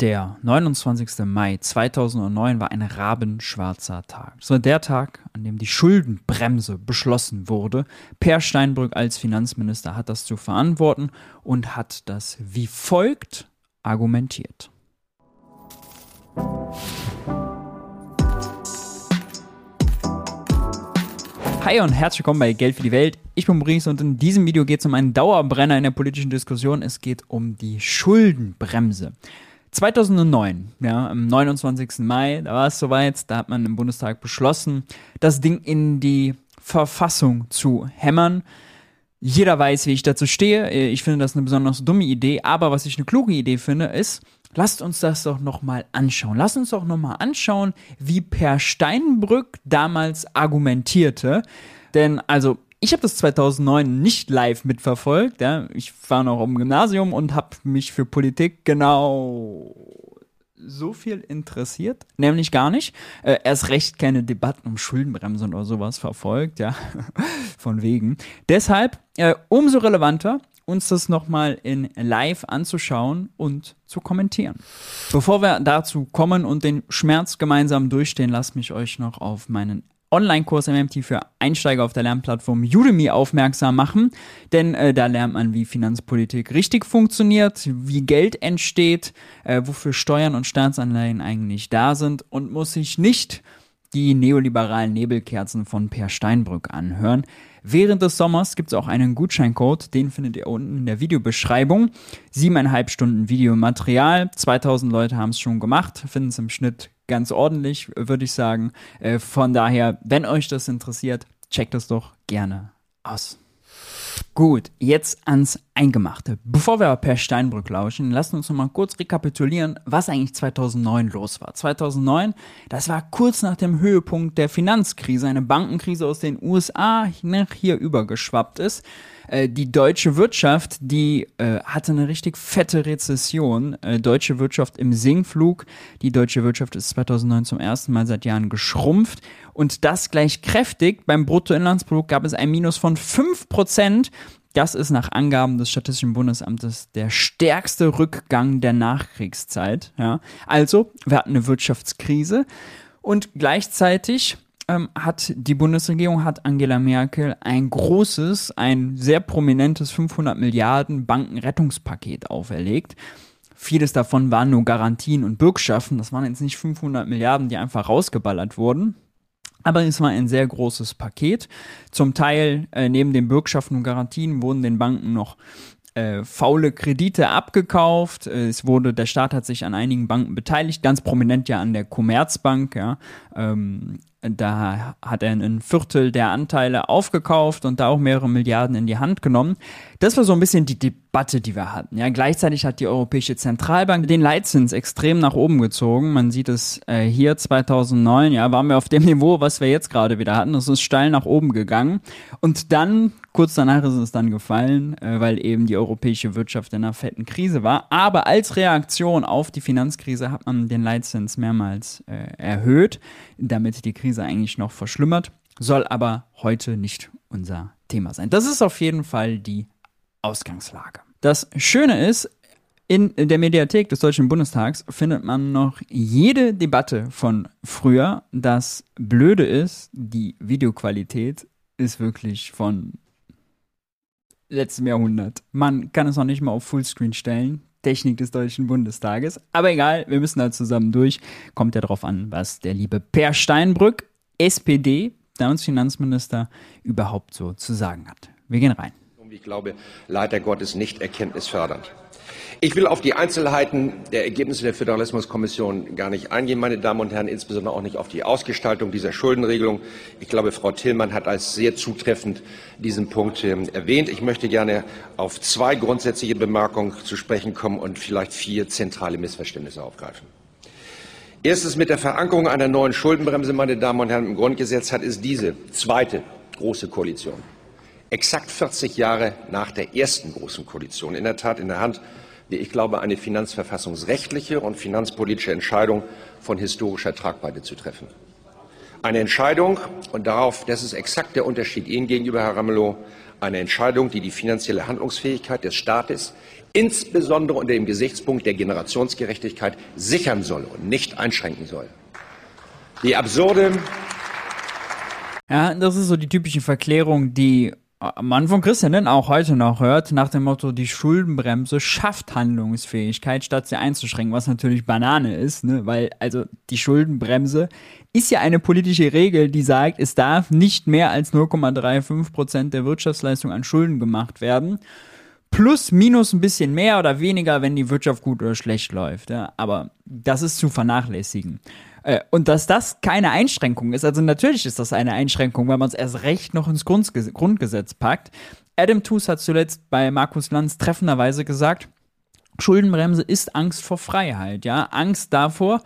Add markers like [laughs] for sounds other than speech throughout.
Der 29. Mai 2009 war ein rabenschwarzer Tag. Es war der Tag, an dem die Schuldenbremse beschlossen wurde. Per Steinbrück als Finanzminister hat das zu verantworten und hat das wie folgt argumentiert. Hi und herzlich willkommen bei Geld für die Welt. Ich bin Maurice und in diesem Video geht es um einen Dauerbrenner in der politischen Diskussion. Es geht um die Schuldenbremse. 2009, ja, am 29. Mai, da war es soweit, da hat man im Bundestag beschlossen, das Ding in die Verfassung zu hämmern. Jeder weiß, wie ich dazu stehe. Ich finde das eine besonders dumme Idee, aber was ich eine kluge Idee finde, ist, lasst uns das doch nochmal anschauen. Lasst uns doch nochmal anschauen, wie Per Steinbrück damals argumentierte. Denn also ich habe das 2009 nicht live mitverfolgt. Ja. Ich war noch im Gymnasium und habe mich für Politik genau so viel interessiert, nämlich gar nicht. Äh, erst recht keine Debatten um Schuldenbremse oder sowas verfolgt, ja, [laughs] von wegen. Deshalb äh, umso relevanter, uns das nochmal in live anzuschauen und zu kommentieren. Bevor wir dazu kommen und den Schmerz gemeinsam durchstehen, lasst mich euch noch auf meinen Online-Kurs MMT für Einsteiger auf der Lernplattform Udemy aufmerksam machen, denn äh, da lernt man, wie Finanzpolitik richtig funktioniert, wie Geld entsteht, äh, wofür Steuern und Staatsanleihen eigentlich da sind und muss sich nicht die neoliberalen Nebelkerzen von Per Steinbrück anhören. Während des Sommers gibt es auch einen Gutscheincode, den findet ihr unten in der Videobeschreibung. Siebeneinhalb Stunden Videomaterial, 2000 Leute haben es schon gemacht, finden es im Schnitt ganz ordentlich, würde ich sagen. Äh, von daher, wenn euch das interessiert, checkt es doch gerne aus. Gut, jetzt ans Eingemachte. Bevor wir per Steinbrück lauschen, lasst uns noch mal kurz rekapitulieren, was eigentlich 2009 los war. 2009, das war kurz nach dem Höhepunkt der Finanzkrise, eine Bankenkrise aus den USA nach hier übergeschwappt ist. Äh, die deutsche Wirtschaft, die äh, hatte eine richtig fette Rezession. Äh, deutsche Wirtschaft im Sinkflug. Die deutsche Wirtschaft ist 2009 zum ersten Mal seit Jahren geschrumpft. Und das gleich kräftig. Beim Bruttoinlandsprodukt gab es ein Minus von 5%. Das ist nach Angaben des Statistischen Bundesamtes der stärkste Rückgang der Nachkriegszeit. Ja. Also, wir hatten eine Wirtschaftskrise und gleichzeitig ähm, hat die Bundesregierung, hat Angela Merkel ein großes, ein sehr prominentes 500 Milliarden Bankenrettungspaket auferlegt. Vieles davon waren nur Garantien und Bürgschaften. Das waren jetzt nicht 500 Milliarden, die einfach rausgeballert wurden. Aber es war ein sehr großes Paket. Zum Teil äh, neben den Bürgschaften und Garantien wurden den Banken noch äh, faule Kredite abgekauft. Es wurde, der Staat hat sich an einigen Banken beteiligt, ganz prominent ja an der Commerzbank, ja. Ähm, da hat er ein Viertel der Anteile aufgekauft und da auch mehrere Milliarden in die Hand genommen. Das war so ein bisschen die Debatte, die wir hatten. Ja, gleichzeitig hat die Europäische Zentralbank den Leitzins extrem nach oben gezogen. Man sieht es äh, hier 2009, ja, waren wir auf dem Niveau, was wir jetzt gerade wieder hatten. Das ist steil nach oben gegangen. Und dann, kurz danach ist es dann gefallen, äh, weil eben die europäische Wirtschaft in einer fetten Krise war. Aber als Reaktion auf die Finanzkrise hat man den Leitzins mehrmals äh, erhöht, damit die Krise eigentlich noch verschlimmert. Soll aber heute nicht unser Thema sein. Das ist auf jeden Fall die Ausgangslage. Das Schöne ist, in der Mediathek des Deutschen Bundestags findet man noch jede Debatte von früher. Das Blöde ist, die Videoqualität ist wirklich von letztem Jahrhundert. Man kann es noch nicht mal auf Fullscreen stellen. Technik des Deutschen Bundestages. Aber egal, wir müssen da zusammen durch. Kommt ja drauf an, was der liebe Per Steinbrück, SPD, damals Finanzminister, überhaupt so zu sagen hat. Wir gehen rein ich glaube, leider Gottes nicht erkenntnisfördernd. Ich will auf die Einzelheiten der Ergebnisse der Föderalismuskommission gar nicht eingehen, meine Damen und Herren, insbesondere auch nicht auf die Ausgestaltung dieser Schuldenregelung. Ich glaube, Frau Tillmann hat als sehr zutreffend diesen Punkt äh, erwähnt. Ich möchte gerne auf zwei grundsätzliche Bemerkungen zu sprechen kommen und vielleicht vier zentrale Missverständnisse aufgreifen. Erstens mit der Verankerung einer neuen Schuldenbremse, meine Damen und Herren, im Grundgesetz hat es diese zweite große Koalition exakt 40 Jahre nach der ersten großen Koalition in der Tat in der Hand, wie ich glaube, eine finanzverfassungsrechtliche und finanzpolitische Entscheidung von historischer Tragweite zu treffen. Eine Entscheidung, und darauf, das ist exakt der Unterschied Ihnen gegenüber, Herr Ramelow, eine Entscheidung, die die finanzielle Handlungsfähigkeit des Staates insbesondere unter dem Gesichtspunkt der Generationsgerechtigkeit sichern soll und nicht einschränken soll. Die absurde ja, das ist so die typische Verklärung, die man von Christianen auch heute noch hört, nach dem Motto, die Schuldenbremse schafft Handlungsfähigkeit, statt sie einzuschränken, was natürlich Banane ist, ne? weil also die Schuldenbremse ist ja eine politische Regel, die sagt, es darf nicht mehr als 0,35 Prozent der Wirtschaftsleistung an Schulden gemacht werden. Plus, minus ein bisschen mehr oder weniger, wenn die Wirtschaft gut oder schlecht läuft. Ja? Aber das ist zu vernachlässigen. Äh, und dass das keine Einschränkung ist, also natürlich ist das eine Einschränkung, weil man es erst recht noch ins Grundgesetz packt. Adam Tooze hat zuletzt bei Markus Lanz treffenderweise gesagt, Schuldenbremse ist Angst vor Freiheit, ja, Angst davor,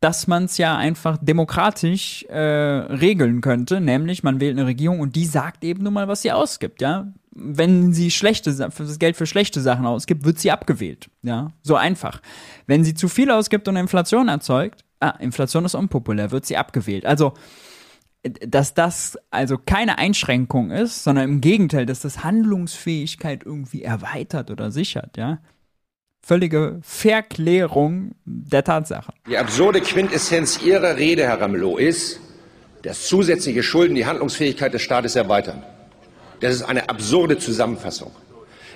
dass man es ja einfach demokratisch äh, regeln könnte, nämlich man wählt eine Regierung und die sagt eben nun mal, was sie ausgibt, ja. Wenn sie schlechte das Geld für schlechte Sachen ausgibt, wird sie abgewählt, ja, so einfach. Wenn sie zu viel ausgibt und Inflation erzeugt, ah, Inflation ist unpopulär, wird sie abgewählt. Also, dass das also keine Einschränkung ist, sondern im Gegenteil, dass das Handlungsfähigkeit irgendwie erweitert oder sichert, ja. Völlige Verklärung der Tatsache. Die absurde Quintessenz Ihrer Rede, Herr Ramelow, ist, dass zusätzliche Schulden die Handlungsfähigkeit des Staates erweitern. Das ist eine absurde Zusammenfassung.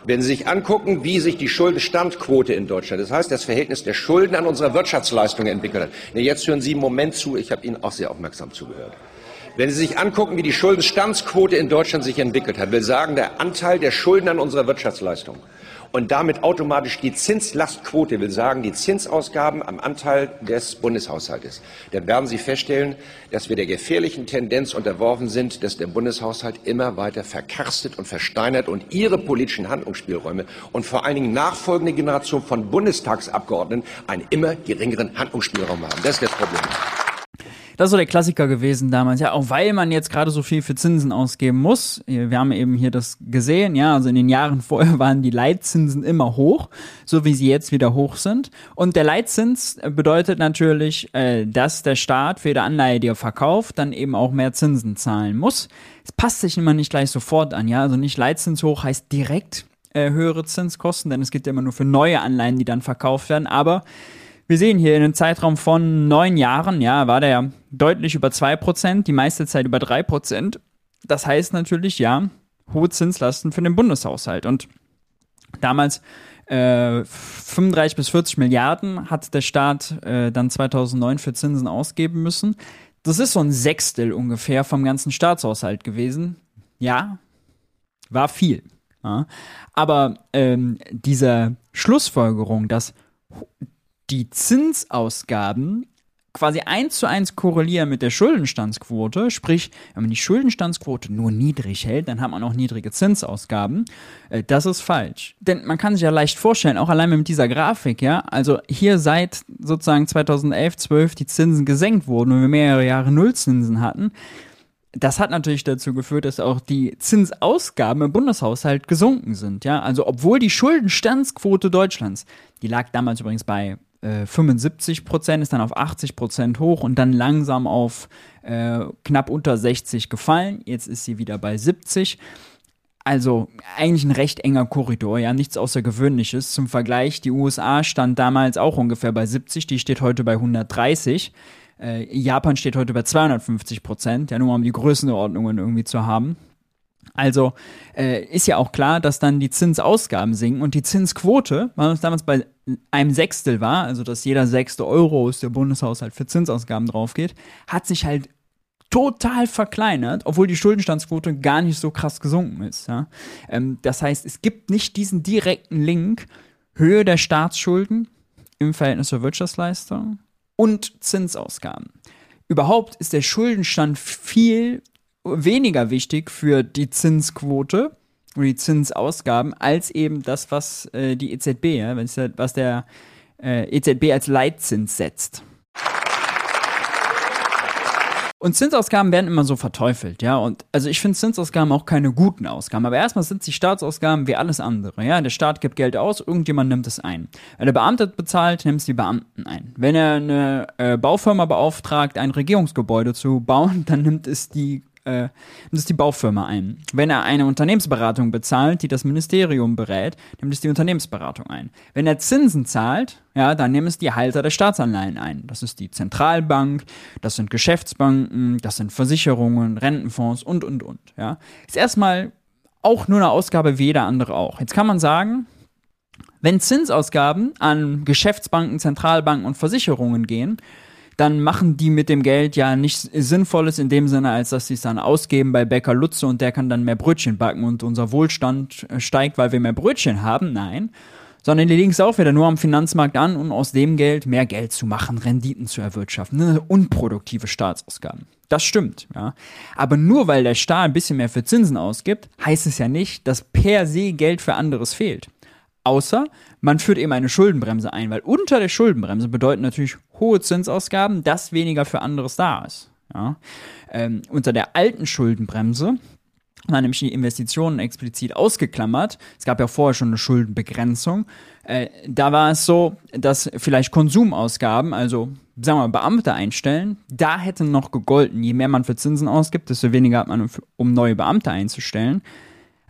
Wenn Sie sich angucken, wie sich die Schuldenstandquote in Deutschland, das heißt das Verhältnis der Schulden an unserer Wirtschaftsleistung entwickelt hat. Jetzt hören Sie einen Moment zu, ich habe Ihnen auch sehr aufmerksam zugehört. Wenn Sie sich angucken, wie die Schuldenstandsquote in Deutschland sich entwickelt hat, will sagen, der Anteil der Schulden an unserer Wirtschaftsleistung und damit automatisch die Zinslastquote, will sagen die Zinsausgaben am Anteil des Bundeshaushaltes. Dann werden Sie feststellen, dass wir der gefährlichen Tendenz unterworfen sind, dass der Bundeshaushalt immer weiter verkarstet und versteinert und Ihre politischen Handlungsspielräume und vor allen Dingen nachfolgende Generation von Bundestagsabgeordneten einen immer geringeren Handlungsspielraum haben. Das ist das Problem. Das ist so der Klassiker gewesen damals, ja, auch weil man jetzt gerade so viel für Zinsen ausgeben muss. Wir haben eben hier das gesehen, ja, also in den Jahren [laughs] vorher waren die Leitzinsen immer hoch, so wie sie jetzt wieder hoch sind. Und der Leitzins bedeutet natürlich, äh, dass der Staat für jede Anleihe, die er verkauft, dann eben auch mehr Zinsen zahlen muss. Es passt sich immer nicht gleich sofort an, ja, also nicht Leitzins hoch heißt direkt äh, höhere Zinskosten, denn es geht ja immer nur für neue Anleihen, die dann verkauft werden, aber wir sehen hier in einem Zeitraum von neun Jahren, ja, war der deutlich über zwei Prozent, die meiste Zeit über drei Prozent. Das heißt natürlich, ja, hohe Zinslasten für den Bundeshaushalt. Und damals äh, 35 bis 40 Milliarden hat der Staat äh, dann 2009 für Zinsen ausgeben müssen. Das ist so ein Sechstel ungefähr vom ganzen Staatshaushalt gewesen. Ja, war viel. Ja. Aber ähm, diese Schlussfolgerung, dass die Zinsausgaben quasi eins zu eins korrelieren mit der Schuldenstandsquote. Sprich, wenn man die Schuldenstandsquote nur niedrig hält, dann hat man auch niedrige Zinsausgaben. Äh, das ist falsch. Denn man kann sich ja leicht vorstellen, auch allein mit dieser Grafik, ja, also hier seit sozusagen 2011, 12 die Zinsen gesenkt wurden und wir mehrere Jahre Nullzinsen hatten, das hat natürlich dazu geführt, dass auch die Zinsausgaben im Bundeshaushalt gesunken sind. Ja, also obwohl die Schuldenstandsquote Deutschlands, die lag damals übrigens bei 75 äh, Prozent, ist dann auf 80 Prozent hoch und dann langsam auf äh, knapp unter 60 gefallen. Jetzt ist sie wieder bei 70. Also eigentlich ein recht enger Korridor, ja, nichts Außergewöhnliches. Zum Vergleich, die USA stand damals auch ungefähr bei 70, die steht heute bei 130. Äh, Japan steht heute bei 250 Prozent, ja, nur um die Größenordnungen irgendwie zu haben. Also äh, ist ja auch klar, dass dann die Zinsausgaben sinken und die Zinsquote, was damals bei einem Sechstel war, also dass jeder sechste Euro aus der Bundeshaushalt für Zinsausgaben draufgeht, hat sich halt total verkleinert, obwohl die Schuldenstandsquote gar nicht so krass gesunken ist. Ja? Ähm, das heißt, es gibt nicht diesen direkten Link Höhe der Staatsschulden im Verhältnis zur Wirtschaftsleistung und Zinsausgaben. Überhaupt ist der Schuldenstand viel weniger wichtig für die Zinsquote oder die Zinsausgaben als eben das, was äh, die EZB, ja, was der äh, EZB als Leitzins setzt. Und Zinsausgaben werden immer so verteufelt, ja. Und also ich finde Zinsausgaben auch keine guten Ausgaben. Aber erstmal sind sie Staatsausgaben wie alles andere, ja. Der Staat gibt Geld aus, irgendjemand nimmt es ein. Wenn der Beamte bezahlt, nimmt es die Beamten ein. Wenn er eine äh, Baufirma beauftragt, ein Regierungsgebäude zu bauen, [laughs] dann nimmt es die äh, nimmt es die Baufirma ein. Wenn er eine Unternehmensberatung bezahlt, die das Ministerium berät, nimmt es die Unternehmensberatung ein. Wenn er Zinsen zahlt, ja, dann nehmen es die Halter der Staatsanleihen ein. Das ist die Zentralbank, das sind Geschäftsbanken, das sind Versicherungen, Rentenfonds und, und, und, ja. Ist erstmal auch nur eine Ausgabe wie jeder andere auch. Jetzt kann man sagen, wenn Zinsausgaben an Geschäftsbanken, Zentralbanken und Versicherungen gehen, dann machen die mit dem Geld ja nichts Sinnvolles in dem Sinne, als dass sie es dann ausgeben bei Bäcker Lutze und der kann dann mehr Brötchen backen und unser Wohlstand äh, steigt, weil wir mehr Brötchen haben. Nein. Sondern die legen es auch wieder nur am Finanzmarkt an, um aus dem Geld mehr Geld zu machen, Renditen zu erwirtschaften. Ne? Unproduktive Staatsausgaben. Das stimmt, ja. Aber nur weil der Staat ein bisschen mehr für Zinsen ausgibt, heißt es ja nicht, dass per se Geld für anderes fehlt. Außer man führt eben eine Schuldenbremse ein, weil unter der Schuldenbremse bedeuten natürlich hohe Zinsausgaben, dass weniger für anderes da ist. Ja? Ähm, unter der alten Schuldenbremse waren nämlich die Investitionen explizit ausgeklammert. Es gab ja vorher schon eine Schuldenbegrenzung. Äh, da war es so, dass vielleicht Konsumausgaben, also sagen wir mal Beamte einstellen, da hätte noch gegolten, je mehr man für Zinsen ausgibt, desto weniger hat man, um neue Beamte einzustellen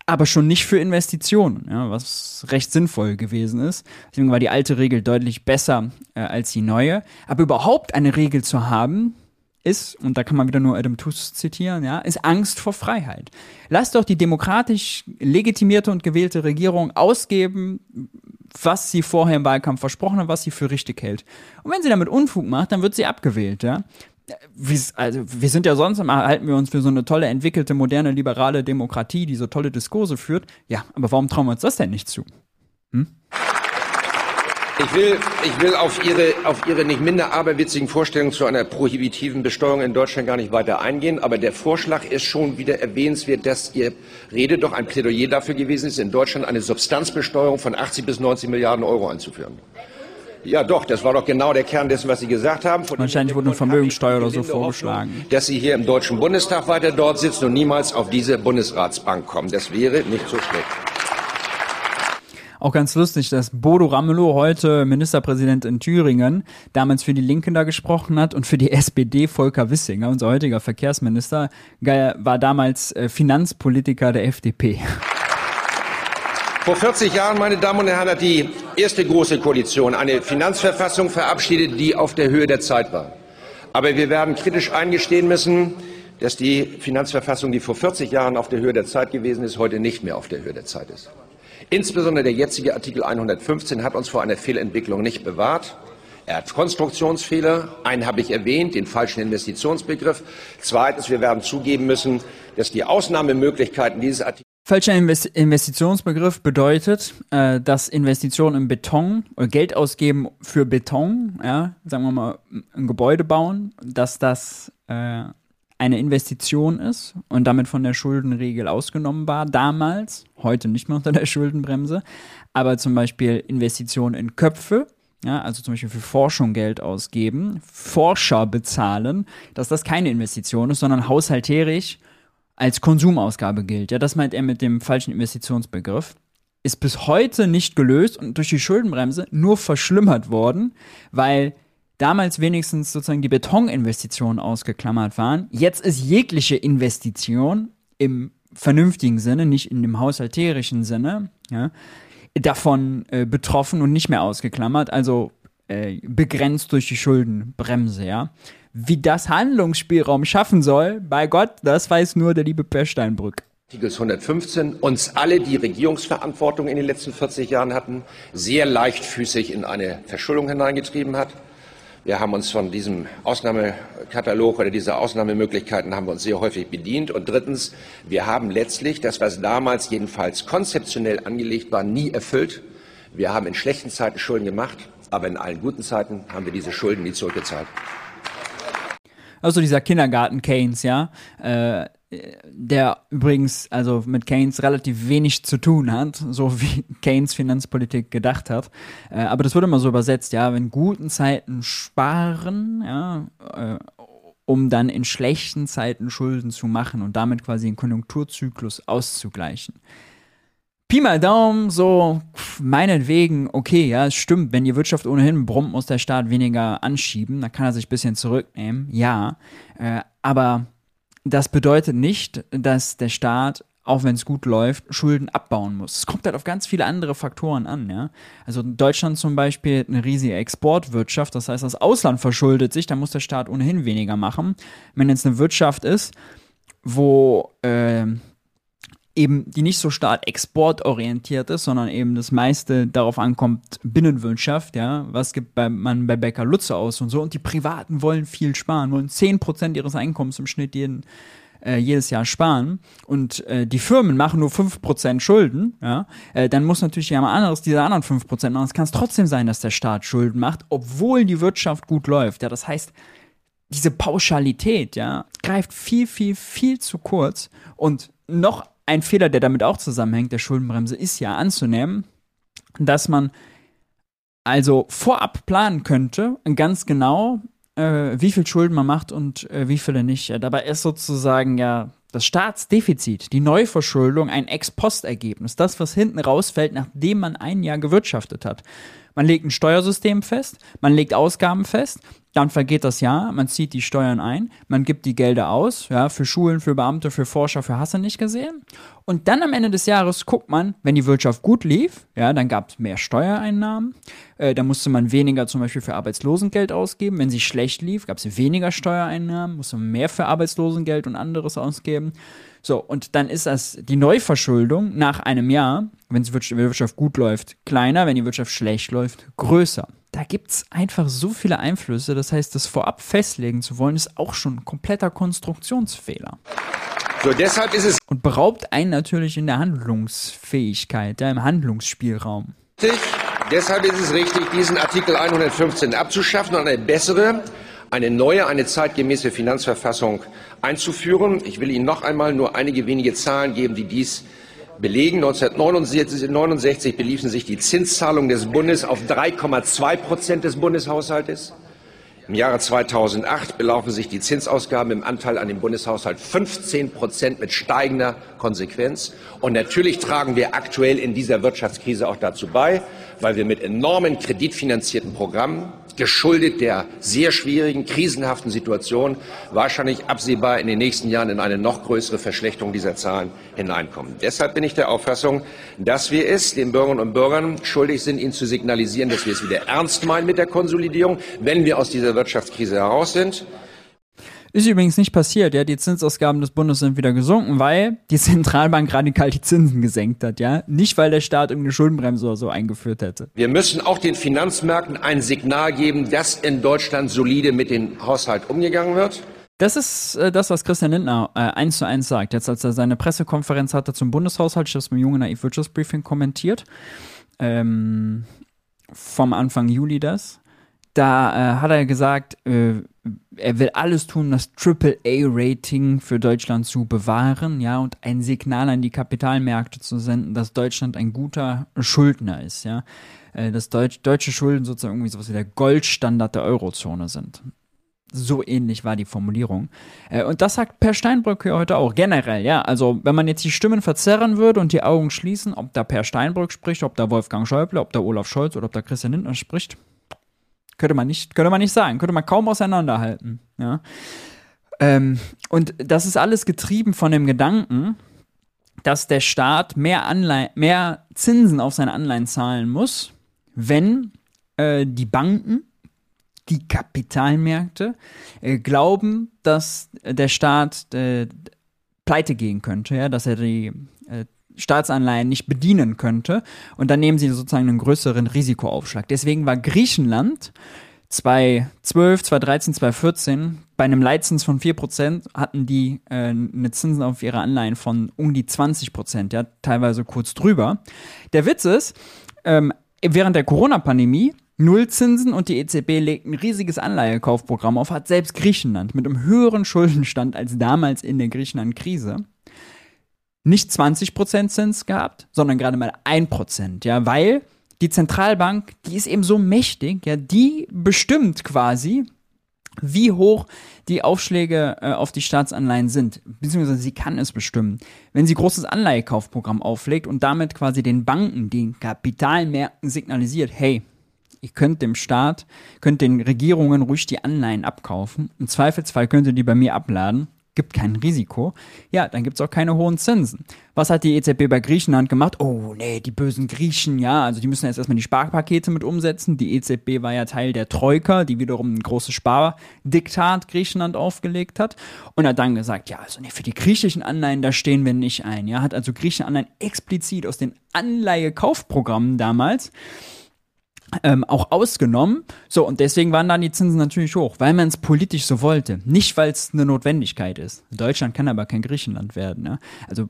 aber schon nicht für Investitionen, ja, was recht sinnvoll gewesen ist. Deswegen war die alte Regel deutlich besser äh, als die neue. Aber überhaupt eine Regel zu haben, ist, und da kann man wieder nur Adam Tooze zitieren, ja, ist Angst vor Freiheit. Lass doch die demokratisch legitimierte und gewählte Regierung ausgeben, was sie vorher im Wahlkampf versprochen hat, was sie für richtig hält. Und wenn sie damit Unfug macht, dann wird sie abgewählt, ja also wir sind ja sonst immer, halten wir uns für so eine tolle, entwickelte, moderne, liberale Demokratie, die so tolle Diskurse führt. Ja, aber warum trauen wir uns das denn nicht zu? Hm? Ich will, ich will auf, Ihre, auf Ihre nicht minder aberwitzigen Vorstellungen zu einer prohibitiven Besteuerung in Deutschland gar nicht weiter eingehen. Aber der Vorschlag ist schon wieder erwähnenswert, dass Ihr Rede doch ein Plädoyer dafür gewesen ist, in Deutschland eine Substanzbesteuerung von 80 bis 90 Milliarden Euro einzuführen. Ja, doch, das war doch genau der Kern dessen, was Sie gesagt haben. Von Wahrscheinlich wurde eine Vermögenssteuer oder so vorgeschlagen. Dass Sie hier im Deutschen Bundestag weiter dort sitzen und niemals auf diese Bundesratsbank kommen. Das wäre nicht so schlecht. Auch ganz lustig, dass Bodo Ramelow heute Ministerpräsident in Thüringen damals für die Linken da gesprochen hat und für die SPD Volker Wissinger, unser heutiger Verkehrsminister, war damals äh, Finanzpolitiker der FDP. Vor 40 Jahren, meine Damen und Herren, hat die erste große Koalition eine Finanzverfassung verabschiedet, die auf der Höhe der Zeit war. Aber wir werden kritisch eingestehen müssen, dass die Finanzverfassung, die vor 40 Jahren auf der Höhe der Zeit gewesen ist, heute nicht mehr auf der Höhe der Zeit ist. Insbesondere der jetzige Artikel 115 hat uns vor einer Fehlentwicklung nicht bewahrt. Er hat Konstruktionsfehler. Einen habe ich erwähnt, den falschen Investitionsbegriff. Zweitens, wir werden zugeben müssen, dass die Ausnahmemöglichkeiten dieses Artikels Falscher Investitionsbegriff bedeutet, äh, dass Investitionen in Beton oder Geld ausgeben für Beton, ja, sagen wir mal, ein Gebäude bauen, dass das äh, eine Investition ist und damit von der Schuldenregel ausgenommen war damals, heute nicht mehr unter der Schuldenbremse, aber zum Beispiel Investitionen in Köpfe, ja, also zum Beispiel für Forschung Geld ausgeben, Forscher bezahlen, dass das keine Investition ist, sondern haushalterisch als Konsumausgabe gilt. Ja, das meint er mit dem falschen Investitionsbegriff. Ist bis heute nicht gelöst und durch die Schuldenbremse nur verschlimmert worden, weil damals wenigstens sozusagen die Betoninvestitionen ausgeklammert waren. Jetzt ist jegliche Investition im vernünftigen Sinne, nicht in dem haushalterischen Sinne, ja, davon äh, betroffen und nicht mehr ausgeklammert, also äh, begrenzt durch die Schuldenbremse, ja. Wie das Handlungsspielraum schaffen soll, bei Gott, das weiß nur der liebe Per. Artikel 115 uns alle, die Regierungsverantwortung in den letzten 40 Jahren hatten, sehr leichtfüßig in eine Verschuldung hineingetrieben hat. Wir haben uns von diesem Ausnahmekatalog oder dieser Ausnahmemöglichkeiten haben wir uns sehr häufig bedient. Und drittens, wir haben letztlich das, was damals jedenfalls konzeptionell angelegt war, nie erfüllt. Wir haben in schlechten Zeiten Schulden gemacht, aber in allen guten Zeiten haben wir diese Schulden nie zurückgezahlt. Also dieser Kindergarten Keynes, ja, äh, der übrigens also mit Keynes relativ wenig zu tun hat, so wie Keynes Finanzpolitik gedacht hat. Äh, aber das wurde immer so übersetzt, ja, wenn guten Zeiten sparen, ja, äh, um dann in schlechten Zeiten Schulden zu machen und damit quasi den Konjunkturzyklus auszugleichen. Pi mal Daumen, so meinetwegen, okay, ja, es stimmt, wenn die Wirtschaft ohnehin brummt, muss der Staat weniger anschieben, dann kann er sich ein bisschen zurücknehmen, ja. Äh, aber das bedeutet nicht, dass der Staat auch wenn es gut läuft, Schulden abbauen muss. Es kommt halt auf ganz viele andere Faktoren an, ja. Also Deutschland zum Beispiel eine riesige Exportwirtschaft, das heißt, das Ausland verschuldet sich, da muss der Staat ohnehin weniger machen. Wenn jetzt eine Wirtschaft ist, wo äh, eben die nicht so stark exportorientiert ist, sondern eben das meiste darauf ankommt, Binnenwirtschaft, ja, was gibt bei, man bei Bäcker Lutze aus und so und die Privaten wollen viel sparen, wollen 10% ihres Einkommens im Schnitt jeden äh, jedes Jahr sparen und äh, die Firmen machen nur 5% Schulden, ja, äh, dann muss natürlich jemand anderes diese anderen 5% machen. Es kann trotzdem sein, dass der Staat Schulden macht, obwohl die Wirtschaft gut läuft. Ja, das heißt, diese Pauschalität, ja, greift viel, viel, viel zu kurz. Und noch ein Fehler, der damit auch zusammenhängt, der Schuldenbremse, ist ja anzunehmen, dass man also vorab planen könnte, ganz genau, äh, wie viel Schulden man macht und äh, wie viele nicht. Ja, dabei ist sozusagen ja das Staatsdefizit, die Neuverschuldung, ein Ex-Post-Ergebnis. Das, was hinten rausfällt, nachdem man ein Jahr gewirtschaftet hat. Man legt ein Steuersystem fest, man legt Ausgaben fest, dann vergeht das Jahr, man zieht die Steuern ein, man gibt die Gelder aus, ja, für Schulen, für Beamte, für Forscher, für Hasse nicht gesehen. Und dann am Ende des Jahres guckt man, wenn die Wirtschaft gut lief, ja, dann gab es mehr Steuereinnahmen, äh, da musste man weniger zum Beispiel für Arbeitslosengeld ausgeben. Wenn sie schlecht lief, gab es weniger Steuereinnahmen, musste man mehr für Arbeitslosengeld und anderes ausgeben. So, und dann ist das die Neuverschuldung nach einem Jahr, wenn die Wirtschaft gut läuft, kleiner, wenn die Wirtschaft schlecht läuft, größer. Da gibt es einfach so viele Einflüsse. Das heißt, das vorab festlegen zu wollen, ist auch schon ein kompletter Konstruktionsfehler. So, deshalb ist es. Und beraubt einen natürlich in der Handlungsfähigkeit, ja, im Handlungsspielraum. Deshalb ist es richtig, diesen Artikel 115 abzuschaffen und eine bessere, eine neue, eine zeitgemäße Finanzverfassung einzuführen. Ich will Ihnen noch einmal nur einige wenige Zahlen geben, die dies belegen. 1969 beliefen sich die Zinszahlungen des Bundes auf 3,2 Prozent des Bundeshaushaltes. Im Jahre 2008 belaufen sich die Zinsausgaben im Anteil an dem Bundeshaushalt 15 Prozent mit steigender Konsequenz. Und natürlich tragen wir aktuell in dieser Wirtschaftskrise auch dazu bei, weil wir mit enormen kreditfinanzierten Programmen geschuldet der sehr schwierigen, krisenhaften Situation wahrscheinlich absehbar in den nächsten Jahren in eine noch größere Verschlechterung dieser Zahlen hineinkommen. Deshalb bin ich der Auffassung, dass wir es den Bürgerinnen und Bürgern schuldig sind, ihnen zu signalisieren, dass wir es wieder ernst meinen mit der Konsolidierung, wenn wir aus dieser Wirtschaftskrise heraus sind. Ist übrigens nicht passiert, ja. Die Zinsausgaben des Bundes sind wieder gesunken, weil die Zentralbank radikal die Zinsen gesenkt hat, ja. Nicht, weil der Staat irgendeine Schuldenbremse oder so eingeführt hätte. Wir müssen auch den Finanzmärkten ein Signal geben, dass in Deutschland solide mit dem Haushalt umgegangen wird. Das ist äh, das, was Christian Lindner äh, eins zu eins sagt. Jetzt, als er seine Pressekonferenz hatte zum Bundeshaushalt, ich habe es mit Junge Naiv Wirtschaftsbriefing kommentiert. Ähm, vom Anfang Juli das. Da äh, hat er gesagt, äh, er will alles tun, das AAA-Rating für Deutschland zu bewahren, ja, und ein Signal an die Kapitalmärkte zu senden, dass Deutschland ein guter Schuldner ist, ja. Äh, dass Deutsch, deutsche Schulden sozusagen irgendwie sowas wie der Goldstandard der Eurozone sind. So ähnlich war die Formulierung. Äh, und das sagt Per Steinbrück hier heute auch. Generell, ja. Also, wenn man jetzt die Stimmen verzerren würde und die Augen schließen, ob da Per Steinbrück spricht, ob da Wolfgang Schäuble, ob da Olaf Scholz oder ob da Christian Lindner spricht, könnte man nicht, könnte man nicht sagen, könnte man kaum auseinanderhalten. Ja. Ähm, und das ist alles getrieben von dem Gedanken, dass der Staat mehr, Anleihen, mehr Zinsen auf seine Anleihen zahlen muss, wenn äh, die Banken, die Kapitalmärkte äh, glauben, dass der Staat äh, pleite gehen könnte, ja, dass er die Staatsanleihen nicht bedienen könnte. Und dann nehmen sie sozusagen einen größeren Risikoaufschlag. Deswegen war Griechenland 2012, 2013, 2014 bei einem Leitzins von 4% hatten die äh, eine Zinsen auf ihre Anleihen von um die 20%, ja, teilweise kurz drüber. Der Witz ist, ähm, während der Corona-Pandemie Nullzinsen und die EZB legt ein riesiges Anleihekaufprogramm auf, hat selbst Griechenland mit einem höheren Schuldenstand als damals in der Griechenland-Krise nicht 20% Zins gehabt, sondern gerade mal 1%, ja, weil die Zentralbank, die ist eben so mächtig, ja, die bestimmt quasi, wie hoch die Aufschläge äh, auf die Staatsanleihen sind, beziehungsweise sie kann es bestimmen. Wenn sie großes Anleihekaufprogramm auflegt und damit quasi den Banken, den Kapitalmärkten signalisiert, hey, ihr könnt dem Staat, könnt den Regierungen ruhig die Anleihen abkaufen. Im Zweifelsfall könnt ihr die bei mir abladen gibt kein Risiko, ja, dann gibt es auch keine hohen Zinsen. Was hat die EZB bei Griechenland gemacht? Oh, nee, die bösen Griechen, ja, also die müssen jetzt erstmal die Sparpakete mit umsetzen. Die EZB war ja Teil der Troika, die wiederum ein großes Spardiktat Griechenland aufgelegt hat und hat dann gesagt, ja, also nee, für die griechischen Anleihen, da stehen wir nicht ein. Ja, hat also griechische Anleihen explizit aus den Anleihekaufprogrammen damals ähm, auch ausgenommen. So, und deswegen waren dann die Zinsen natürlich hoch, weil man es politisch so wollte. Nicht, weil es eine Notwendigkeit ist. Deutschland kann aber kein Griechenland werden. Ne? Also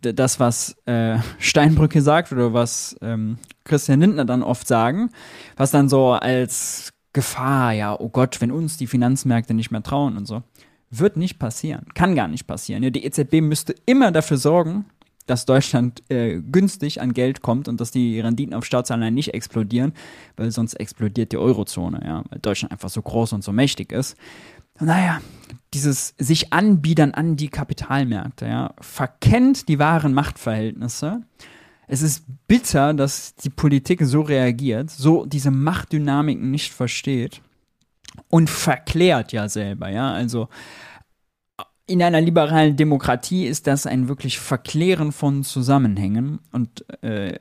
das, was äh, [laughs] Steinbrücke sagt oder was ähm, Christian Lindner dann oft sagen, was dann so als Gefahr, ja, oh Gott, wenn uns die Finanzmärkte nicht mehr trauen und so, wird nicht passieren. Kann gar nicht passieren. Die EZB müsste immer dafür sorgen, dass Deutschland äh, günstig an Geld kommt und dass die Renditen auf Staatsanleihen nicht explodieren, weil sonst explodiert die Eurozone, ja, weil Deutschland einfach so groß und so mächtig ist. naja, dieses sich anbiedern an die Kapitalmärkte, ja, verkennt die wahren Machtverhältnisse. Es ist bitter, dass die Politik so reagiert, so diese Machtdynamiken nicht versteht und verklärt ja selber, ja, also in einer liberalen Demokratie ist das ein wirklich Verklären von Zusammenhängen und äh,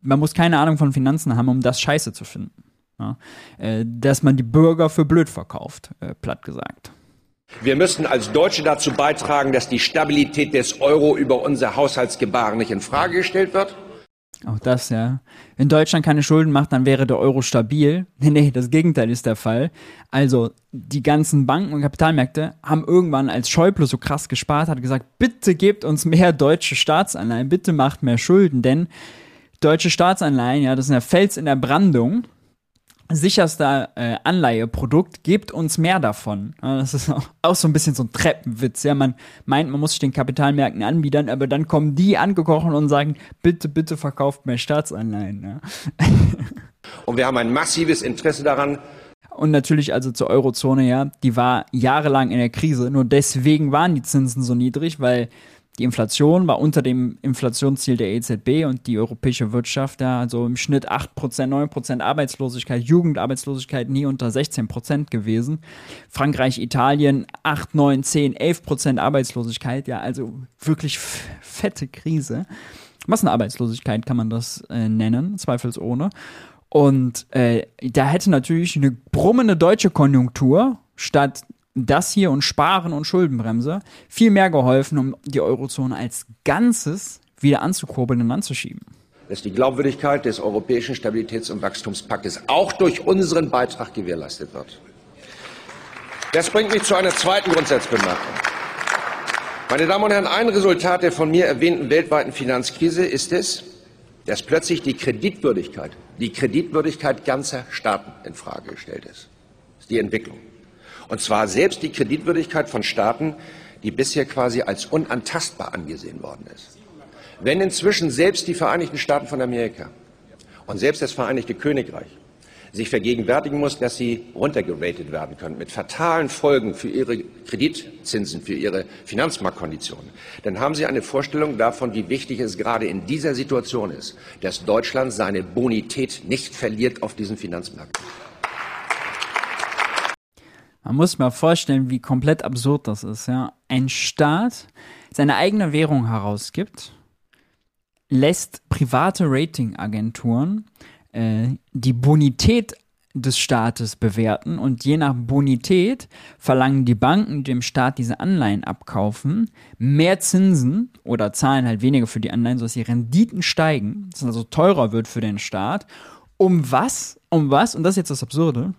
man muss keine Ahnung von Finanzen haben, um das scheiße zu finden. Ja? Äh, dass man die Bürger für blöd verkauft, äh, platt gesagt. Wir müssen als Deutsche dazu beitragen, dass die Stabilität des Euro über unser Haushaltsgebaren nicht in Frage gestellt wird. Auch das, ja. Wenn Deutschland keine Schulden macht, dann wäre der Euro stabil. [laughs] Nee, nee, das Gegenteil ist der Fall. Also, die ganzen Banken und Kapitalmärkte haben irgendwann, als Schäuble so krass gespart hat, gesagt, bitte gebt uns mehr deutsche Staatsanleihen, bitte macht mehr Schulden, denn deutsche Staatsanleihen, ja, das ist der Fels in der Brandung sicherster äh, Anleiheprodukt, gebt uns mehr davon. Das ist auch, auch, so ein bisschen so ein Treppenwitz. Ja, man meint, man muss sich den Kapitalmärkten anbiedern, aber dann kommen die angekochen und sagen, bitte, bitte verkauft mehr Staatsanleihen. Ja. [laughs] und wir haben ein massives Interesse daran, und natürlich also zur Eurozone, ja, die war jahrelang in der Krise. Nur deswegen waren die Zinsen so niedrig, weil die Inflation war unter dem Inflationsziel der EZB und die europäische Wirtschaft, ja, also im Schnitt 8%, 9% Arbeitslosigkeit, Jugendarbeitslosigkeit nie unter 16% gewesen. Frankreich, Italien 8, 9, 10, 11% Arbeitslosigkeit, ja, also wirklich fette Krise. Massenarbeitslosigkeit kann man das äh, nennen, zweifelsohne. Und äh, da hätte natürlich eine brummende deutsche Konjunktur statt das hier und Sparen und Schuldenbremse viel mehr geholfen, um die Eurozone als Ganzes wieder anzukurbeln und anzuschieben. Dass die Glaubwürdigkeit des europäischen Stabilitäts- und Wachstumspaktes auch durch unseren Beitrag gewährleistet wird. Das bringt mich zu einer zweiten Grundsatzbemerkung. Meine Damen und Herren, ein Resultat der von mir erwähnten weltweiten Finanzkrise ist es, dass plötzlich die Kreditwürdigkeit, die Kreditwürdigkeit ganzer Staaten in Frage gestellt ist. Das ist die Entwicklung. Und zwar selbst die Kreditwürdigkeit von Staaten, die bisher quasi als unantastbar angesehen worden ist. Wenn inzwischen selbst die Vereinigten Staaten von Amerika und selbst das Vereinigte Königreich sich vergegenwärtigen muss, dass sie runtergeratet werden können mit fatalen Folgen für ihre Kreditzinsen, für ihre Finanzmarktkonditionen, dann haben sie eine Vorstellung davon, wie wichtig es gerade in dieser Situation ist, dass Deutschland seine Bonität nicht verliert auf diesen Finanzmärkten. Man muss mal vorstellen, wie komplett absurd das ist. Ja? Ein Staat seine eigene Währung herausgibt, lässt private Ratingagenturen äh, die Bonität des Staates bewerten und je nach Bonität verlangen die Banken, die dem Staat diese Anleihen abkaufen, mehr Zinsen oder zahlen halt weniger für die Anleihen, sodass die Renditen steigen, das also teurer wird für den Staat. Um was? Um was? Und das ist jetzt das Absurde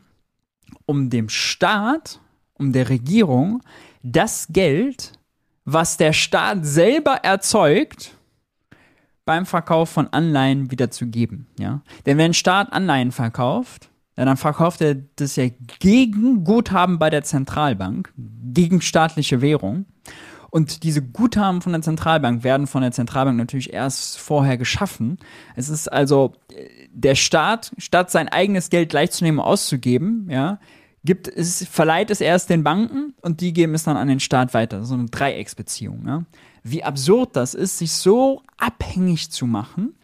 um dem Staat, um der Regierung, das Geld, was der Staat selber erzeugt, beim Verkauf von Anleihen wieder zu geben. Ja? Denn wenn ein Staat Anleihen verkauft, ja, dann verkauft er das ja gegen Guthaben bei der Zentralbank, gegen staatliche Währung. Und diese Guthaben von der Zentralbank werden von der Zentralbank natürlich erst vorher geschaffen. Es ist also der Staat, statt sein eigenes Geld gleichzunehmen und auszugeben, ja, gibt es, verleiht es erst den Banken und die geben es dann an den Staat weiter. So eine Dreiecksbeziehung. Ja. Wie absurd das ist, sich so abhängig zu machen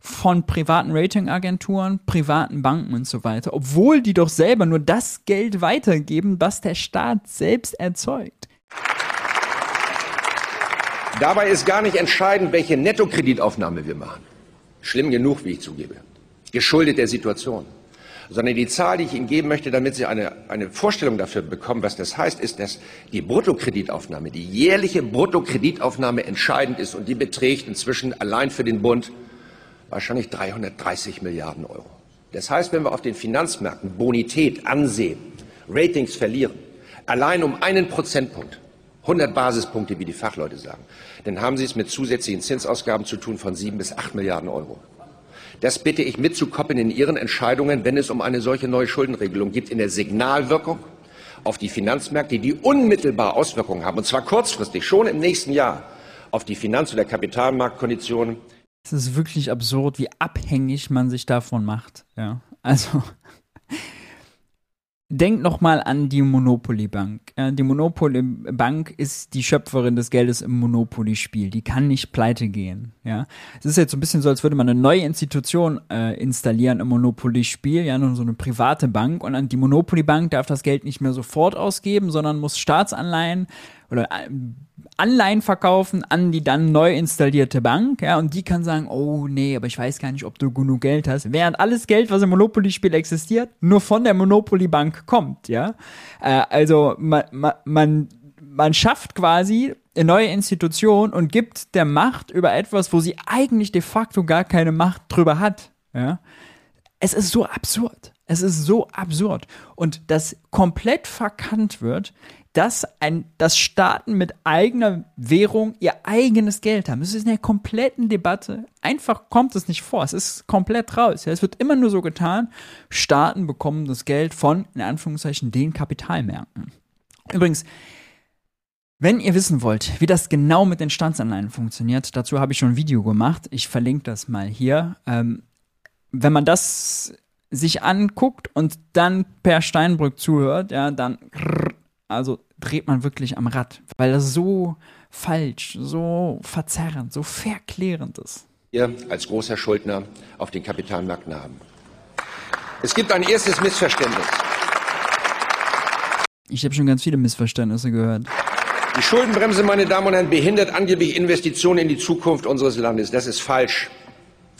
von privaten Ratingagenturen, privaten Banken und so weiter, obwohl die doch selber nur das Geld weitergeben, was der Staat selbst erzeugt. Dabei ist gar nicht entscheidend, welche Nettokreditaufnahme wir machen. Schlimm genug, wie ich zugebe. Geschuldet der Situation. Sondern die Zahl, die ich Ihnen geben möchte, damit Sie eine, eine Vorstellung dafür bekommen, was das heißt, ist, dass die Bruttokreditaufnahme, die jährliche Bruttokreditaufnahme entscheidend ist und die beträgt inzwischen allein für den Bund wahrscheinlich 330 Milliarden Euro. Das heißt, wenn wir auf den Finanzmärkten Bonität, Ansehen, Ratings verlieren, allein um einen Prozentpunkt, 100 Basispunkte, wie die Fachleute sagen, dann haben Sie es mit zusätzlichen Zinsausgaben zu tun von sieben bis acht Milliarden Euro. Das bitte ich mitzukoppeln in Ihren Entscheidungen, wenn es um eine solche neue Schuldenregelung geht, in der Signalwirkung auf die Finanzmärkte, die unmittelbar Auswirkungen haben, und zwar kurzfristig, schon im nächsten Jahr, auf die Finanz- oder Kapitalmarktkonditionen. Es ist wirklich absurd, wie abhängig man sich davon macht. Ja, also Denkt nochmal an die Monopoly Bank. die Monopoly Bank ist die Schöpferin des Geldes im Monopoly-Spiel. Die kann nicht pleite gehen. Ja, es ist jetzt so ein bisschen so, als würde man eine neue Institution äh, installieren im Monopoly-Spiel, ja, nur so eine private Bank. Und an die Monopoly Bank darf das Geld nicht mehr sofort ausgeben, sondern muss Staatsanleihen oder äh, Anleihen verkaufen an die dann neu installierte Bank, ja, und die kann sagen, oh nee, aber ich weiß gar nicht, ob du genug Geld hast, während alles Geld, was im Monopoly-Spiel existiert, nur von der Monopoly-Bank kommt, ja. Äh, also man, man, man schafft quasi eine neue Institution und gibt der Macht über etwas, wo sie eigentlich de facto gar keine Macht drüber hat, ja. Es ist so absurd. Es ist so absurd. Und das komplett verkannt wird, dass, ein, dass Staaten mit eigener Währung ihr eigenes Geld haben. Das ist in der kompletten Debatte. Einfach kommt es nicht vor. Es ist komplett raus. Ja, es wird immer nur so getan, Staaten bekommen das Geld von, in Anführungszeichen, den Kapitalmärkten. Übrigens, wenn ihr wissen wollt, wie das genau mit den Staatsanleihen funktioniert, dazu habe ich schon ein Video gemacht. Ich verlinke das mal hier. Ähm, wenn man das sich anguckt und dann per Steinbrück zuhört, ja, dann also dreht man wirklich am Rad, weil das so falsch, so verzerrend, so verklärend ist. Wir als großer Schuldner auf den Kapitalmärkten haben. Es gibt ein erstes Missverständnis. Ich habe schon ganz viele Missverständnisse gehört. Die Schuldenbremse, meine Damen und Herren, behindert angeblich Investitionen in die Zukunft unseres Landes. Das ist falsch.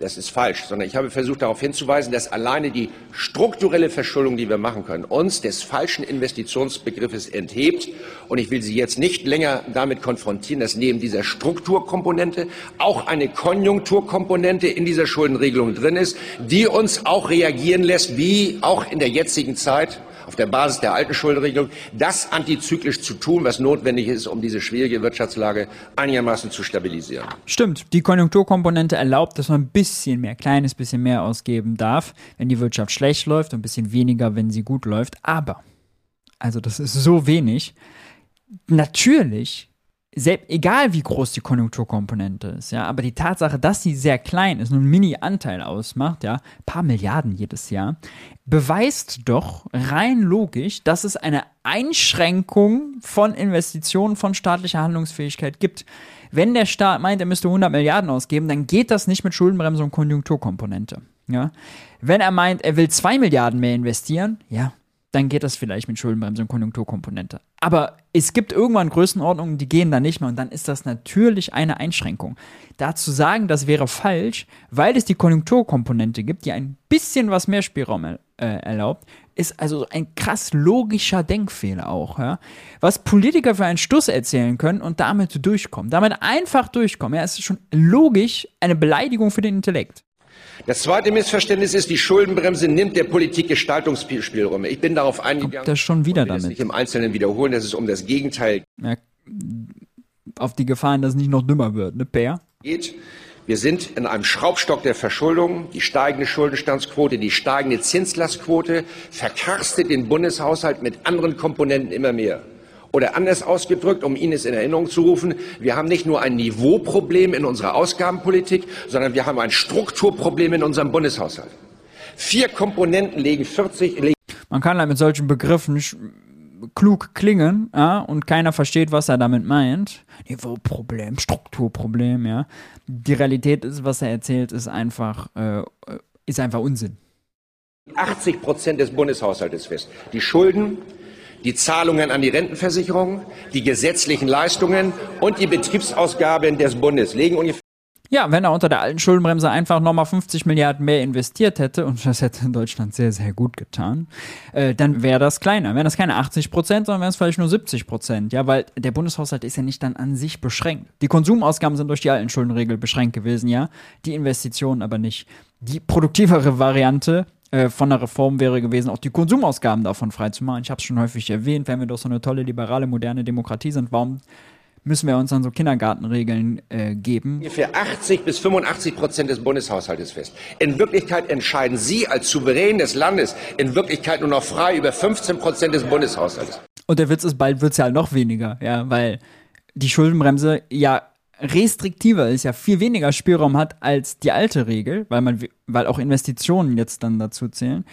Das ist falsch, sondern ich habe versucht darauf hinzuweisen, dass alleine die strukturelle Verschuldung, die wir machen können, uns des falschen Investitionsbegriffes enthebt. Und ich will Sie jetzt nicht länger damit konfrontieren, dass neben dieser Strukturkomponente auch eine Konjunkturkomponente in dieser Schuldenregelung drin ist, die uns auch reagieren lässt, wie auch in der jetzigen Zeit auf der Basis der alten Schuldenregelung, das antizyklisch zu tun, was notwendig ist, um diese schwierige Wirtschaftslage einigermaßen zu stabilisieren. Stimmt, die Konjunkturkomponente erlaubt, dass man ein bisschen mehr, kleines bisschen mehr ausgeben darf, wenn die Wirtschaft schlecht läuft und ein bisschen weniger, wenn sie gut läuft. Aber, also das ist so wenig. Natürlich selbst, egal wie groß die Konjunkturkomponente ist, ja, aber die Tatsache, dass sie sehr klein ist, nur ein Mini-Anteil ausmacht, ja, paar Milliarden jedes Jahr, beweist doch rein logisch, dass es eine Einschränkung von Investitionen, von staatlicher Handlungsfähigkeit gibt. Wenn der Staat meint, er müsste 100 Milliarden ausgeben, dann geht das nicht mit Schuldenbremse und Konjunkturkomponente. Ja? Wenn er meint, er will 2 Milliarden mehr investieren, ja, dann geht das vielleicht mit Schuldenbremse und Konjunkturkomponente. Aber es gibt irgendwann Größenordnungen, die gehen da nicht mehr und dann ist das natürlich eine Einschränkung. Da zu sagen, das wäre falsch, weil es die Konjunkturkomponente gibt, die ein bisschen was mehr Spielraum äh, erlaubt, ist also ein krass logischer Denkfehler auch. Ja? Was Politiker für einen Stuss erzählen können und damit durchkommen, damit einfach durchkommen, ja, ist schon logisch eine Beleidigung für den Intellekt. Das zweite Missverständnis ist, die Schuldenbremse nimmt der Politik Gestaltungsspielräume. Ich bin darauf eingegangen. Kommt das schon wieder damit? Das nicht im Einzelnen wiederholen, dass es um das Gegenteil ja, auf die Gefahren, dass es nicht noch dümmer wird, ne, Bär? Geht. Wir sind in einem Schraubstock der Verschuldung. Die steigende Schuldenstandsquote, die steigende Zinslastquote verkarstet den Bundeshaushalt mit anderen Komponenten immer mehr. Oder anders ausgedrückt, um Ihnen es in Erinnerung zu rufen, wir haben nicht nur ein Niveauproblem in unserer Ausgabenpolitik, sondern wir haben ein Strukturproblem in unserem Bundeshaushalt. Vier Komponenten legen 40. Legen Man kann halt mit solchen Begriffen klug klingen, ja, und keiner versteht, was er damit meint. Niveauproblem, Strukturproblem, ja. Die Realität ist, was er erzählt, ist einfach, äh, ist einfach Unsinn. 80 Prozent des Bundeshaushaltes fest. Die Schulden die Zahlungen an die Rentenversicherung, die gesetzlichen Leistungen und die Betriebsausgaben des Bundes legen ungefähr ja, wenn er unter der alten Schuldenbremse einfach nochmal 50 Milliarden mehr investiert hätte, und das hätte in Deutschland sehr, sehr gut getan, äh, dann wäre das kleiner. Wären das keine 80 Prozent, sondern wären es vielleicht nur 70 Prozent. Ja, weil der Bundeshaushalt ist ja nicht dann an sich beschränkt. Die Konsumausgaben sind durch die alten Schuldenregel beschränkt gewesen, ja. Die Investitionen aber nicht. Die produktivere Variante äh, von der Reform wäre gewesen, auch die Konsumausgaben davon freizumachen. Ich habe es schon häufig erwähnt, wenn wir doch so eine tolle, liberale, moderne Demokratie sind, warum müssen wir uns dann so Kindergartenregeln äh, geben. Ungefähr 80 bis 85 Prozent des Bundeshaushaltes fest. In Wirklichkeit entscheiden Sie als Souverän des Landes in Wirklichkeit nur noch frei über 15 Prozent des Bundeshaushaltes. Und der Witz ist, bald wird es ja noch weniger, ja, weil die Schuldenbremse ja restriktiver ist, ja viel weniger Spielraum hat als die alte Regel, weil man, weil auch Investitionen jetzt dann dazu zählen.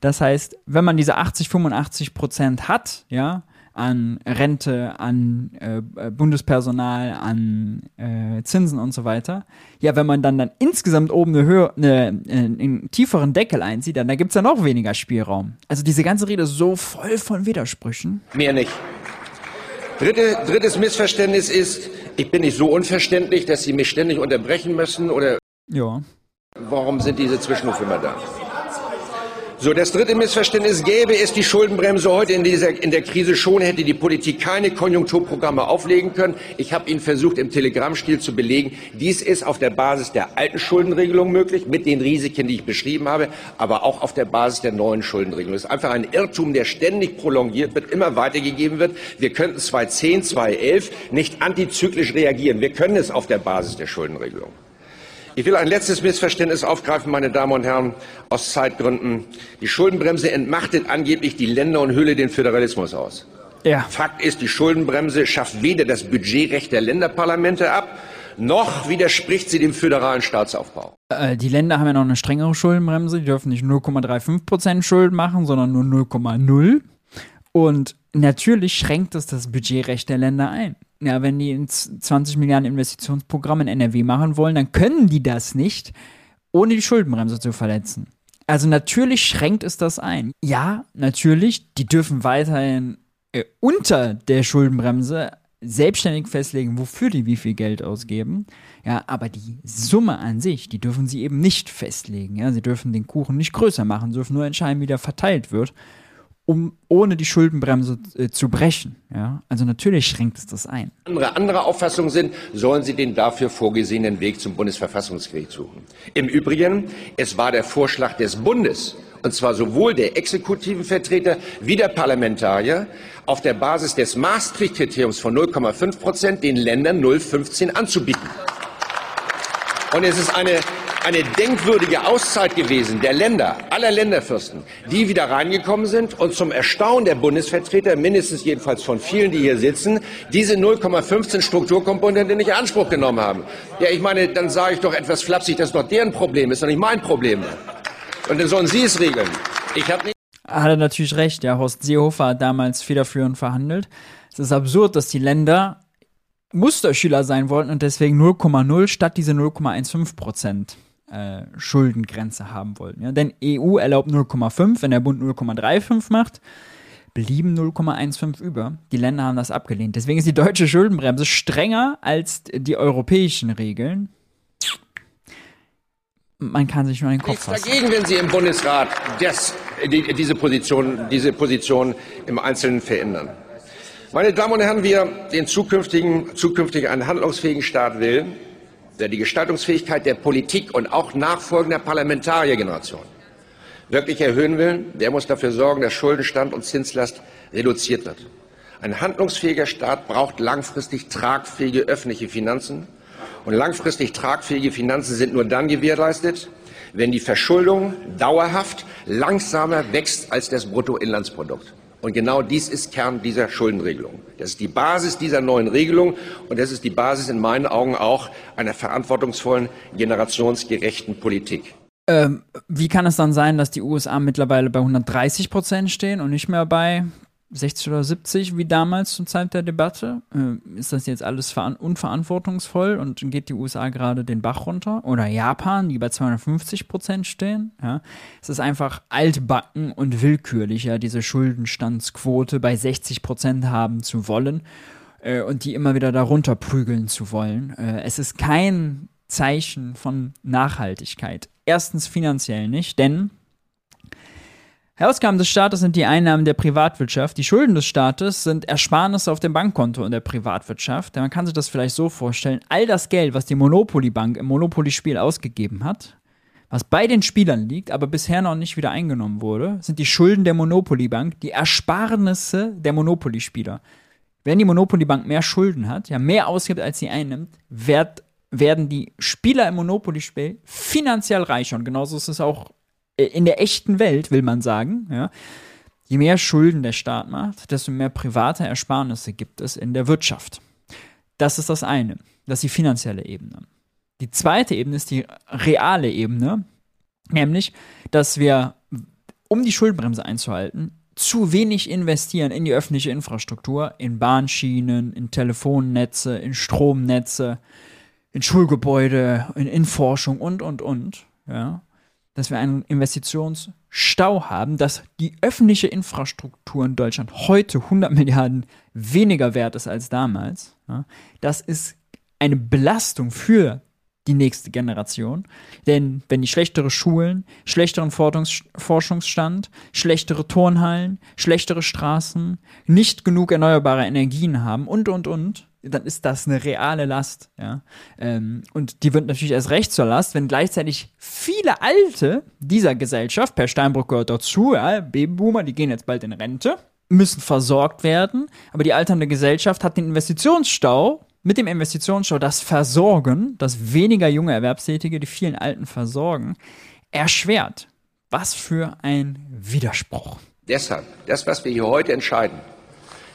Das heißt, wenn man diese 80, 85 Prozent hat, ja, an Rente, an äh, Bundespersonal, an äh, Zinsen und so weiter. Ja, wenn man dann, dann insgesamt oben eine Höhe, eine, einen tieferen Deckel einzieht, dann da gibt es ja noch weniger Spielraum. Also diese ganze Rede ist so voll von Widersprüchen. Mehr nicht. Dritte, drittes Missverständnis ist, ich bin nicht so unverständlich, dass Sie mich ständig unterbrechen müssen oder. Ja. Warum sind diese Zwischenrufe immer da? So, das dritte Missverständnis gäbe es die Schuldenbremse heute in, dieser, in der Krise schon, hätte die Politik keine Konjunkturprogramme auflegen können. Ich habe Ihnen versucht, im Telegrammstil zu belegen, dies ist auf der Basis der alten Schuldenregelung möglich, mit den Risiken, die ich beschrieben habe, aber auch auf der Basis der neuen Schuldenregelung. Das ist einfach ein Irrtum, der ständig prolongiert wird, immer weitergegeben wird. Wir könnten 2010, 2011 nicht antizyklisch reagieren. Wir können es auf der Basis der Schuldenregelung. Ich will ein letztes Missverständnis aufgreifen, meine Damen und Herren, aus Zeitgründen. Die Schuldenbremse entmachtet angeblich die Länder und höhle den Föderalismus aus. Ja. Fakt ist, die Schuldenbremse schafft weder das Budgetrecht der Länderparlamente ab, noch widerspricht sie dem föderalen Staatsaufbau. Äh, die Länder haben ja noch eine strengere Schuldenbremse. Die dürfen nicht 0,35 Prozent Schulden machen, sondern nur 0,0. Und natürlich schränkt es das Budgetrecht der Länder ein ja, wenn die 20 Milliarden Investitionsprogramm in NRW machen wollen, dann können die das nicht, ohne die Schuldenbremse zu verletzen. Also natürlich schränkt es das ein. Ja, natürlich, die dürfen weiterhin äh, unter der Schuldenbremse selbstständig festlegen, wofür die wie viel Geld ausgeben. Ja, aber die Summe an sich, die dürfen sie eben nicht festlegen. Ja, sie dürfen den Kuchen nicht größer machen, dürfen nur entscheiden, wie der verteilt wird um ohne die Schuldenbremse äh, zu brechen. Ja? Also natürlich schränkt es das ein. Andere, andere Auffassung sind, sollen sie den dafür vorgesehenen Weg zum Bundesverfassungsgericht suchen. Im Übrigen, es war der Vorschlag des Bundes, und zwar sowohl der exekutiven Vertreter wie der Parlamentarier, auf der Basis des Maastricht-Kriteriums von 0,5 Prozent den Ländern 0,15 anzubieten. Und es ist eine eine denkwürdige Auszeit gewesen der Länder, aller Länderfürsten, die wieder reingekommen sind und zum Erstaunen der Bundesvertreter, mindestens jedenfalls von vielen, die hier sitzen, diese 0,15 Strukturkomponente nicht in Anspruch genommen haben. Ja, ich meine, dann sage ich doch etwas flapsig, das doch deren Problem, ist doch nicht mein Problem. Und dann sollen Sie es regeln. Ich habe nicht hat er natürlich recht. Ja, Horst Seehofer hat damals federführend verhandelt. Es ist absurd, dass die Länder Musterschüler sein wollten und deswegen 0,0 statt diese 0,15 Prozent äh, Schuldengrenze haben wollten. Ja? Denn EU erlaubt 0,5, wenn der Bund 0,35 macht, blieben 0,15 über. Die Länder haben das abgelehnt. Deswegen ist die deutsche Schuldenbremse strenger als die europäischen Regeln. Man kann sich nur einen Kopf fassen. dagegen, wenn Sie im Bundesrat das, die, diese, Position, diese Position im Einzelnen verändern. Meine Damen und Herren, wir den zukünftigen, zukünftig einen handlungsfähigen Staat will, die Gestaltungsfähigkeit der Politik und auch nachfolgender Parlamentariergeneration wirklich erhöhen will, der muss dafür sorgen, dass Schuldenstand und Zinslast reduziert wird. Ein handlungsfähiger Staat braucht langfristig tragfähige öffentliche Finanzen. Und langfristig tragfähige Finanzen sind nur dann gewährleistet, wenn die Verschuldung dauerhaft langsamer wächst als das Bruttoinlandsprodukt. Und genau dies ist Kern dieser Schuldenregelung. Das ist die Basis dieser neuen Regelung und das ist die Basis in meinen Augen auch einer verantwortungsvollen, generationsgerechten Politik. Ähm, wie kann es dann sein, dass die USA mittlerweile bei 130 Prozent stehen und nicht mehr bei 60 oder 70 wie damals zur Zeit der Debatte? Äh, ist das jetzt alles unverantwortungsvoll und geht die USA gerade den Bach runter? Oder Japan, die bei 250 Prozent stehen? Ja, es ist einfach altbacken und willkürlicher, diese Schuldenstandsquote bei 60 Prozent haben zu wollen äh, und die immer wieder darunter prügeln zu wollen. Äh, es ist kein Zeichen von Nachhaltigkeit. Erstens finanziell nicht, denn Ausgaben des Staates sind die Einnahmen der Privatwirtschaft. Die Schulden des Staates sind Ersparnisse auf dem Bankkonto in der Privatwirtschaft. Man kann sich das vielleicht so vorstellen. All das Geld, was die Monopoly-Bank im Monopoly-Spiel ausgegeben hat, was bei den Spielern liegt, aber bisher noch nicht wieder eingenommen wurde, sind die Schulden der Monopoly-Bank, die Ersparnisse der Monopoly-Spieler. Wenn die Monopoly-Bank mehr Schulden hat, ja mehr ausgibt, als sie einnimmt, wird, werden die Spieler im Monopoly-Spiel finanziell reicher. Und genauso ist es auch in der echten Welt, will man sagen, ja, je mehr Schulden der Staat macht, desto mehr private Ersparnisse gibt es in der Wirtschaft. Das ist das eine. Das ist die finanzielle Ebene. Die zweite Ebene ist die reale Ebene, nämlich, dass wir, um die Schuldenbremse einzuhalten, zu wenig investieren in die öffentliche Infrastruktur, in Bahnschienen, in Telefonnetze, in Stromnetze, in Schulgebäude, in, in Forschung und, und, und. Ja dass wir einen Investitionsstau haben, dass die öffentliche Infrastruktur in Deutschland heute 100 Milliarden weniger wert ist als damals. Ja, das ist eine Belastung für die nächste Generation. Denn wenn die schlechtere Schulen, schlechteren Forschungsstand, schlechtere Turnhallen, schlechtere Straßen, nicht genug erneuerbare Energien haben und, und, und, dann ist das eine reale Last, ja. Ähm, und die wird natürlich erst recht zur Last, wenn gleichzeitig viele Alte dieser Gesellschaft, Per Steinbrück gehört dazu, ja, Babyboomer, die gehen jetzt bald in Rente, müssen versorgt werden, aber die alternde Gesellschaft hat den Investitionsstau, mit dem Investitionsstau das Versorgen, das weniger junge Erwerbstätige die vielen Alten versorgen, erschwert. Was für ein Widerspruch. Deshalb, das, was wir hier heute entscheiden,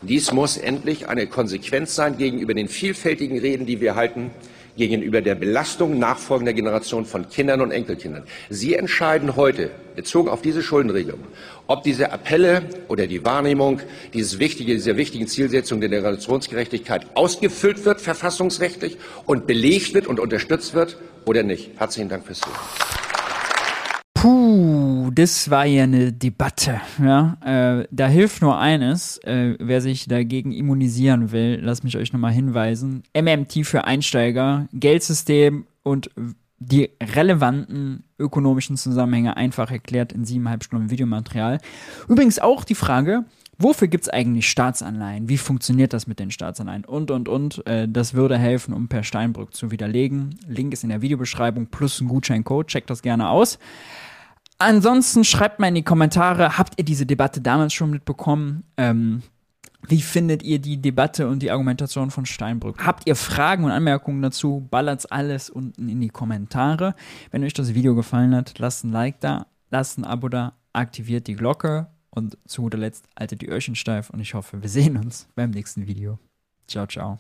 dies muss endlich eine Konsequenz sein gegenüber den vielfältigen Reden, die wir halten, gegenüber der Belastung nachfolgender Generationen von Kindern und Enkelkindern. Sie entscheiden heute, bezogen auf diese Schuldenregelung, ob diese Appelle oder die Wahrnehmung dieses wichtige, dieser wichtigen Zielsetzung der Generationsgerechtigkeit ausgefüllt wird, verfassungsrechtlich, und belegt wird und unterstützt wird oder nicht. Herzlichen Dank fürs Zuhören. Puh, das war ja eine Debatte. Ja? Äh, da hilft nur eines, äh, wer sich dagegen immunisieren will, lasst mich euch nochmal hinweisen. MMT für Einsteiger, Geldsystem und die relevanten ökonomischen Zusammenhänge einfach erklärt in siebeneinhalb Stunden Videomaterial. Übrigens auch die Frage, wofür gibt es eigentlich Staatsanleihen? Wie funktioniert das mit den Staatsanleihen? Und, und, und. Äh, das würde helfen, um per Steinbrück zu widerlegen. Link ist in der Videobeschreibung plus ein Gutscheincode. Checkt das gerne aus. Ansonsten schreibt mal in die Kommentare, habt ihr diese Debatte damals schon mitbekommen? Ähm, wie findet ihr die Debatte und die Argumentation von Steinbrück? Habt ihr Fragen und Anmerkungen dazu? Ballert's alles unten in die Kommentare. Wenn euch das Video gefallen hat, lasst ein Like da, lasst ein Abo da, aktiviert die Glocke und zu guter Letzt haltet die Öhrchen steif und ich hoffe, wir sehen uns beim nächsten Video. Ciao, ciao.